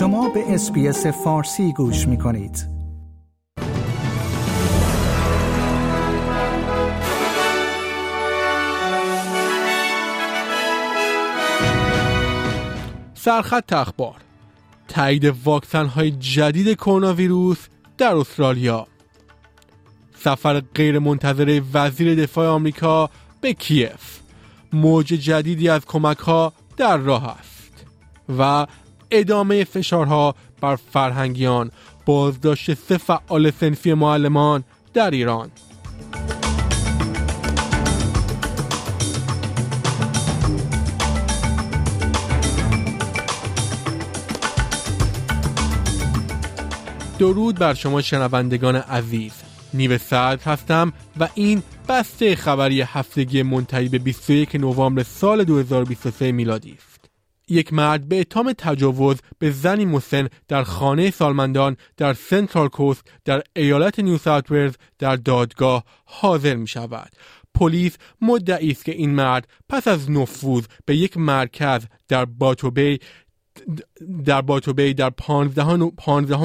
شما به اسپیس فارسی گوش می کنید. سرخط اخبار. تایید واکسن های جدید کرونا ویروس در استرالیا. سفر غیر منتظره وزیر دفاع آمریکا به کیف. موج جدیدی از کمک ها در راه است. و ادامه فشارها بر فرهنگیان. بازداشت سه فعال سنفی معلمان در ایران. درود بر شما شنوندگان عزیز. نیو سعد هستم و این بسته خبری هفتگی منتهی به 21 نوامبر سال 2023 میلادی است. یک مرد به اتهام تجاوز به زنی مسن در خانه سالمندان در سنترال کوست در ایالت نیو ساوت در دادگاه حاضر می شود. پلیس مدعی است که این مرد پس از نفوذ به یک مرکز در باتوبی در باتوبی در 15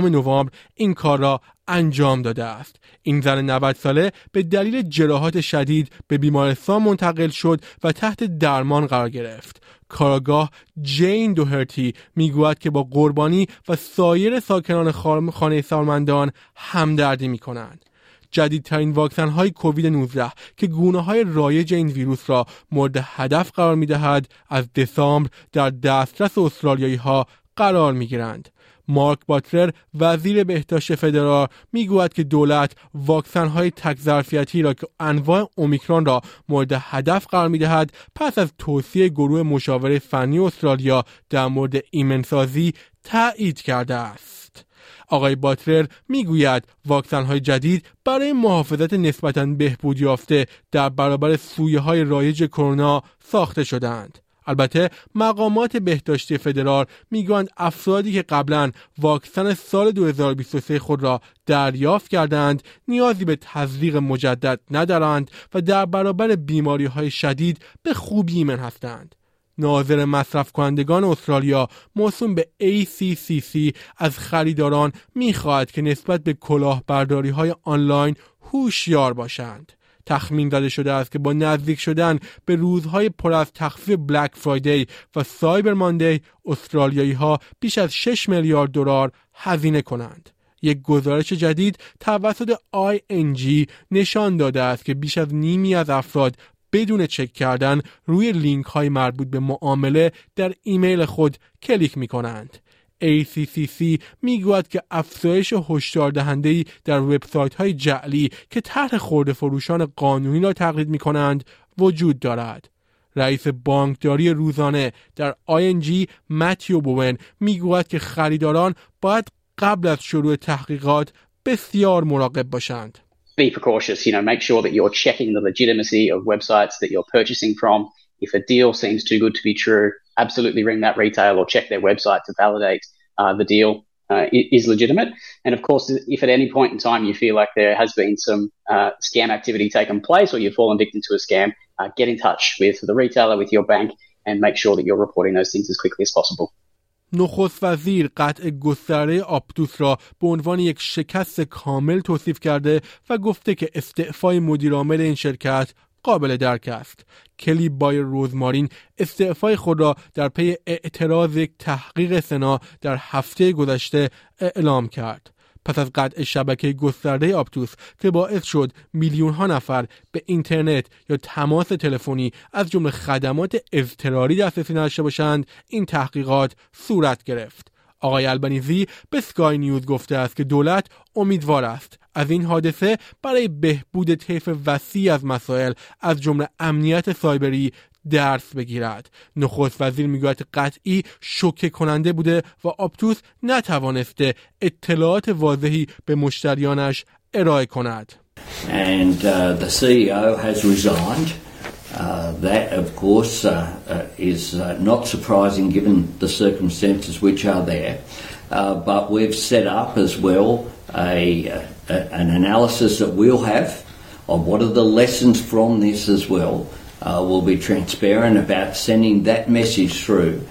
نوامبر این کار را انجام داده است این زن 90 ساله به دلیل جراحات شدید به بیمارستان منتقل شد و تحت درمان قرار گرفت کاراگاه جین دوهرتی می‌گوید که با قربانی و سایر ساکنان خانه سالمندان همدردی می کنند جدیدترین واکسن های کووید 19 که گونه های رایج این ویروس را مورد هدف قرار می دهد از دسامبر در دسترس استرالیایی ها قرار می گیرند. مارک باتلر وزیر بهداشت فدرال می‌گوید که دولت واکسن های تک را که انواع اومیکرون را مورد هدف قرار می دهد پس از توصیه گروه مشاوره فنی استرالیا در مورد ایمنسازی تایید کرده است. آقای باتلر می‌گوید واکسن های جدید برای محافظت نسبتا بهبود یافته در برابر سویه های رایج کرونا ساخته شدند. البته مقامات بهداشتی فدرال می‌گویند افرادی که قبلا واکسن سال 2023 خود را دریافت کردند نیازی به تزریق مجدد ندارند و در برابر بیماری های شدید به خوبی ایمن هستند. ناظر مصرف کنندگان استرالیا موسوم به ACCC از خریداران می‌خواهد که نسبت به کلاهبرداری های آنلاین هوشیار باشند. تخمین زده شده است که با نزدیک شدن به روزهای پر از تخفیف بلک فرایدی و سایبر ماندی استرالیایی ها بیش از 6 میلیارد دلار هزینه کنند. یک گزارش جدید توسط ING نشان داده است که بیش از نیمی از افراد بدون چک کردن روی لینک های مربوط به معامله در ایمیل خود کلیک می کنند. ACCC می‌گوید که افزایش هشدار دهنده در وبسایت های جعلی که طرح خورده فروشان قانونی را تقلید می کنند وجود دارد. رئیس بانکداری روزانه در ING متیو بوون می‌گوید که خریداران باید قبل از شروع تحقیقات بسیار مراقب باشند. be precautious. You know, make sure that you're checking the legitimacy of websites that you're purchasing from. If a deal seems too good to be true, absolutely ring that retail or check their website to validate uh, the deal uh, is legitimate. And of course, if at any point in time you feel like there has been some uh, scam activity taken place or you've fallen victim to a scam, uh, get in touch with the retailer, with your bank, and make sure that you're reporting those things as quickly as possible. نخست وزیر قطع گستره آپتوس را به عنوان یک شکست کامل توصیف کرده و گفته که استعفای مدیرعامل این شرکت قابل درک است. کلی بایر روزمارین استعفای خود را در پی اعتراض یک تحقیق سنا در هفته گذشته اعلام کرد. پس از قطع شبکه گسترده آپتوس که باعث شد میلیون ها نفر به اینترنت یا تماس تلفنی از جمله خدمات اضطراری دسترسی نداشته باشند این تحقیقات صورت گرفت آقای البنیزی به سکای نیوز گفته است که دولت امیدوار است از این حادثه برای بهبود طیف وسیع از مسائل از جمله امنیت سایبری درس بگیرد نخست وزیر می‌گوید قطعی شوکه کننده بوده و آپتوس نتوانسته اطلاعات واضحی به مشتریانش ارائه کند And uh, the CEO has resigned. That, of course, uh, uh, is uh, not surprising given the circumstances which are there. But we've set up as well a, a, an analysis that we'll have of what are the lessons from this as well will be transparent about sending that message through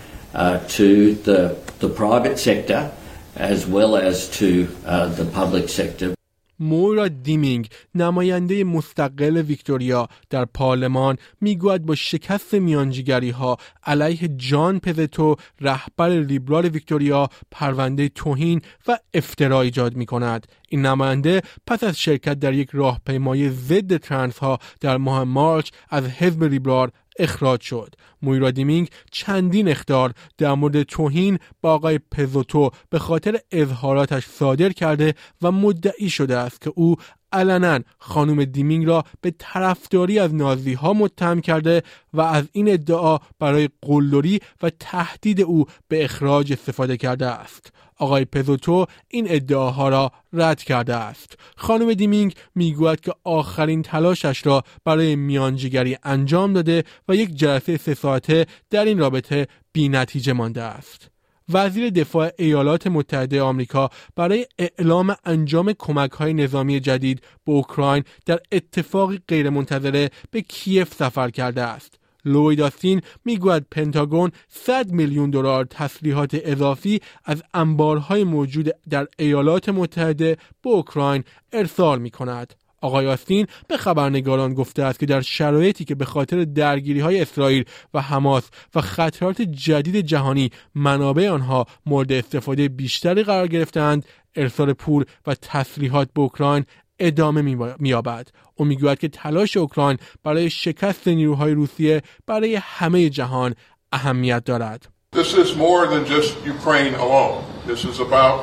to the, the private sector as well as to uh, the public sector. مورا دیمینگ نماینده مستقل ویکتوریا در پارلمان می‌گوید با شکست میانجیگری ها علیه جان پزوتو رهبر لیبرال ویکتوریا پرونده توهین و افترا ایجاد می کند این نماینده پس از شرکت در یک راهپیمایی ضد ترنس ها در ماه March از حزب لیبرال اخراج شد. مویرا دیمینگ چندین اختار در مورد توهین با آقای پزوتو به خاطر اظهاراتش صادر کرده و مدعی شده است که او علنا خانم دیمینگ را به طرفداری از نازی ها متهم کرده و از این ادعا برای قلدری و تهدید او به اخراج استفاده کرده است. آقای پزوتو این ادعاها را رد کرده است. خانم دیمینگ می‌گوید که آخرین تلاشش را برای میانجیگری انجام داده و یک جلسه سه ساعته در این رابطه بی نتیجه مانده است. وزیر دفاع ایالات متحده آمریکا برای اعلام انجام کمک های نظامی جدید به اوکراین در اتفاقی غیرمنتظره به کیف سفر کرده است. لوید آستین می‌گوید پنتاگون 100 میلیون دلار تسلیحات اضافی از انبارهای موجود در ایالات متحده به اوکراین ارسال می کند. آقای آستین به خبرنگاران گفته است که در شرایطی که به خاطر درگیری های اسرائیل و حماس و خطرات جدید جهانی منابع آنها مورد استفاده بیشتری قرار گرفتند ارسال پول و تسلیحات به اوکراین ادامه مییابد او میگوید که تلاش اوکراین برای شکست نیروهای روسیه برای همه جهان اهمیت دارد This is more than just Ukraine alone. This is about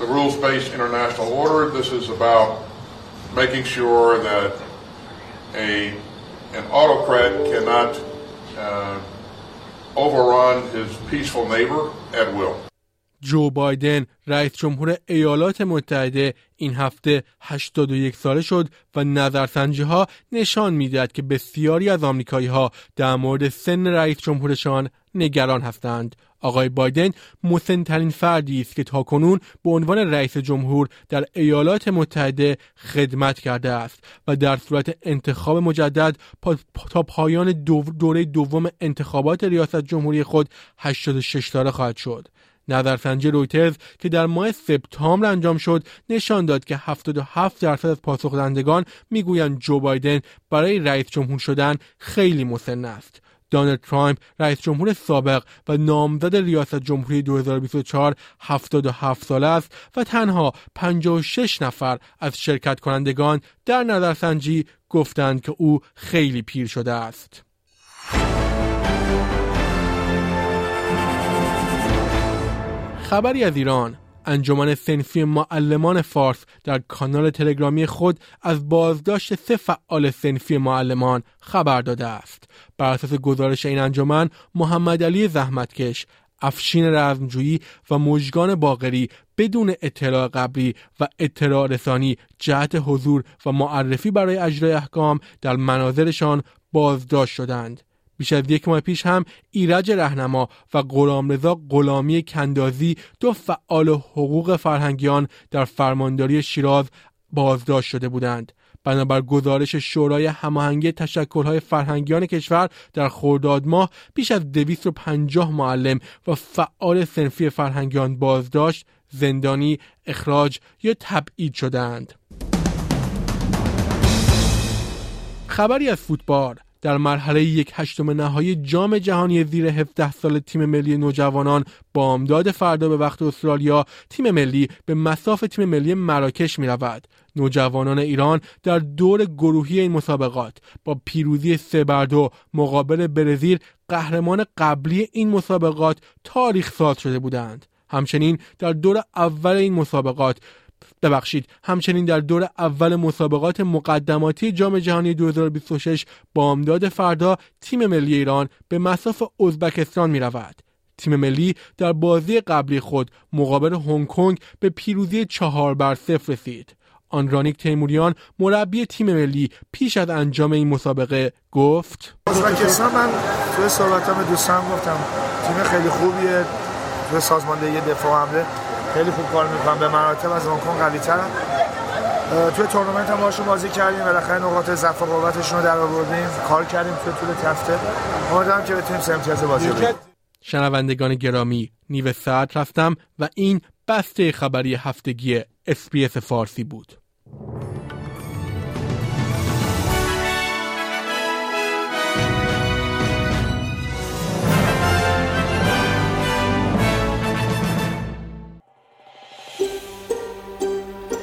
the rules-based international order. This is about making sure that a an autocrat cannot uh, overrun his peaceful neighbor at will. جو بایدن رئیس جمهور ایالات متحده این هفته 81 ساله شد و نظرسنجی ها نشان می‌دهد که بسیاری از آمریکایی ها در مورد سن رئیس جمهورشان نگران هستند. آقای بایدن مسنترین فردی است که تاکنون به عنوان رئیس جمهور در ایالات متحده خدمت کرده است و در صورت انتخاب مجدد تا پایان دوره دوم انتخابات ریاست جمهوری خود 86 ساله خواهد شد. نظرسنجی رویترز که در ماه سپتامبر انجام شد نشان داد که 77 درصد از پاسخ دهندگان می‌گویند جو بایدن برای رئیس جمهور شدن خیلی مسن است. دانالد ترامپ رئیس جمهور سابق و نامزد ریاست جمهوری 2024 77 ساله است و تنها 56 نفر از شرکت کنندگان در نظرسنجی گفتند که او خیلی پیر شده است. خبری از ایران. انجمن سنفی معلمان فارس در کانال تلگرامی خود از بازداشت سه فعال سنفی معلمان خبر داده است. بر اساس گزارش این انجمن محمد علی زحمتکش افشین رزمجویی و مژگان باغری بدون اطلاع قبلی و اطلاع رسانی جهت حضور و معرفی برای اجرای احکام در مناظرشان بازداشت شدند. بیش از یک ماه پیش هم ایرج رهنما و غلامرضا غلامی کندازی دو فعال حقوق فرهنگیان در فرمانداری شیراز بازداشت شده بودند. بنابر گزارش شورای هماهنگی تشکلهای فرهنگیان کشور در خرداد ماه بیش از 250 معلم و فعال سنفی فرهنگیان بازداشت زندانی اخراج یا تبعید شدند. خبری از فوتبال. در مرحله یک هشتم نهایی جام جهانی زیر 17 سال تیم ملی نوجوانان با امداد فردا به وقت استرالیا تیم ملی به مساف تیم ملی مراکش می رود. نوجوانان ایران در دور گروهی این مسابقات با پیروزی سه بر دو مقابل برزیل قهرمان قبلی این مسابقات تاریخ ساز شده بودند. همچنین در دور اول این مسابقات ببخشید همچنین در دور اول مسابقات مقدماتی جام جهانی 2026 با امداد فردا تیم ملی ایران به مساف ازبکستان می رود. تیم ملی در بازی قبلی خود مقابل هنگ کنگ به پیروزی چهار بر صفر رسید. آنرانیک تیموریان مربی تیم ملی پیش از انجام این مسابقه گفت ازبکستان من توی صحبتام دوستان گفتم تیم خیلی خوبیه توی سازماندهی دفاع حمله خیلی خوب کار می‌کنن به مراتب از هنگ کنگ قوی ترن توی تورنمنت هم باشون بازی کردیم. بالاخره نقاط ضعف و قوتشون رو در آوردیم. کار کردیم توی طول هفته. امیدوارم که بتونیم سه امتیاز بازی بگیریم. شنوندگان گرامی نیو ساعت هستم و این بسته خبری هفتگی اس بی اس فارسی بود.